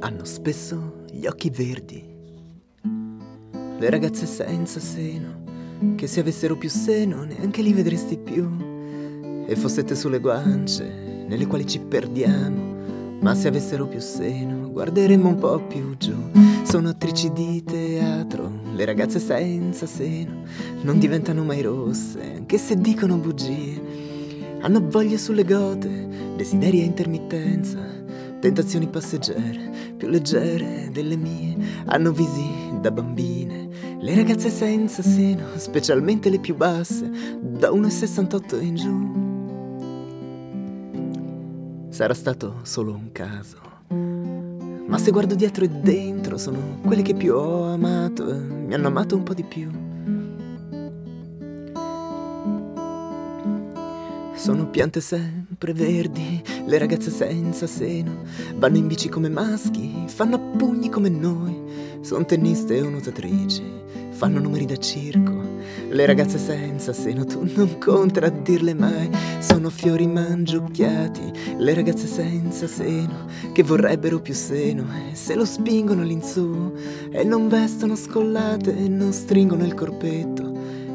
hanno spesso gli occhi verdi. Le ragazze senza seno, che se avessero più seno neanche li vedresti più. E fossette sulle guance, nelle quali ci perdiamo. Ma se avessero più seno, guarderemmo un po' più giù. Sono attrici di teatro, le ragazze senza seno non diventano mai rosse, anche se dicono bugie. Hanno voglie sulle gote, desideri a intermittenza tentazioni passeggere, più leggere delle mie, hanno visi da bambine, le ragazze senza seno, specialmente le più basse, da 1,68 in giù. Sarà stato solo un caso, ma se guardo dietro e dentro sono quelle che più ho amato e mi hanno amato un po' di più. Sono piante sempre verdi, le ragazze senza seno, vanno in bici come maschi, fanno pugni come noi, sono tenniste o nuotatrici, fanno numeri da circo. Le ragazze senza seno, tu non contraddirle mai, sono fiori mangiucchiati, le ragazze senza seno, che vorrebbero più seno, e se lo spingono all'insù, e non vestono scollate, e non stringono il corpetto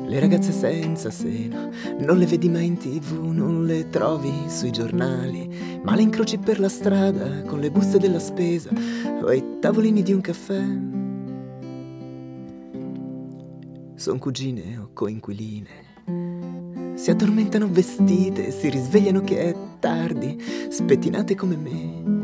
le ragazze senza seno, non le vedi mai in tv, non le trovi sui giornali, ma le incroci per la strada con le buste della spesa o ai tavolini di un caffè. Sono cugine o coinquiline. Si addormentano vestite, si risvegliano che è tardi, spettinate come me.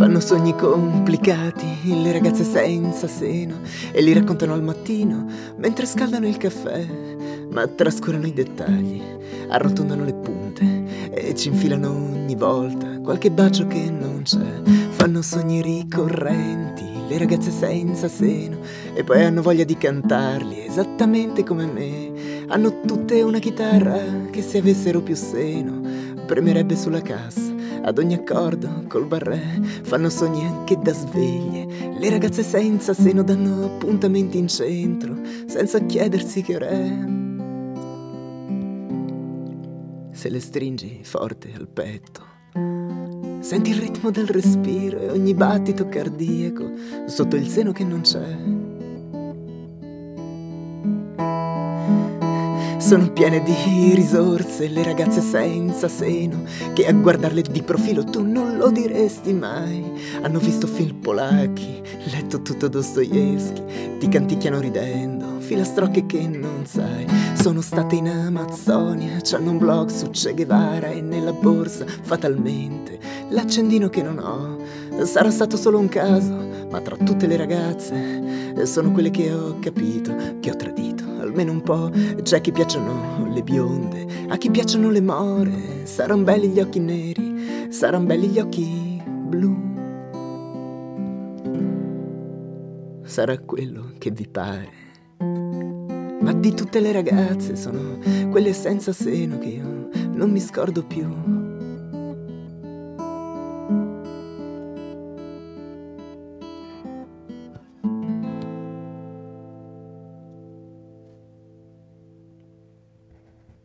Fanno sogni complicati, le ragazze senza seno, e li raccontano al mattino mentre scaldano il caffè, ma trascurano i dettagli, arrotondano le punte e ci infilano ogni volta qualche bacio che non c'è. Fanno sogni ricorrenti, le ragazze senza seno, e poi hanno voglia di cantarli esattamente come me. Hanno tutte una chitarra che se avessero più seno premerebbe sulla cassa ad ogni accordo col barré fanno sogni anche da sveglie. Le ragazze senza seno danno appuntamenti in centro, senza chiedersi che ora. Se le stringi forte al petto, senti il ritmo del respiro e ogni battito cardiaco sotto il seno che non c'è. Sono piene di risorse le ragazze senza seno, che a guardarle di profilo tu non lo diresti mai. Hanno visto film polacchi, letto tutto Dostoevsky, ti canticchiano ridendo, filastrocche che non sai. Sono state in Amazzonia, c'hanno un blog su Che Guevara e nella borsa, fatalmente, l'accendino che non ho. Sarà stato solo un caso, ma tra tutte le ragazze sono quelle che ho capito, che ho tradito almeno un po'. C'è a chi piacciono le bionde, a chi piacciono le more. Saranno belli gli occhi neri, saranno belli gli occhi blu. Sarà quello che vi pare. Ma di tutte le ragazze sono quelle senza seno che io non mi scordo più.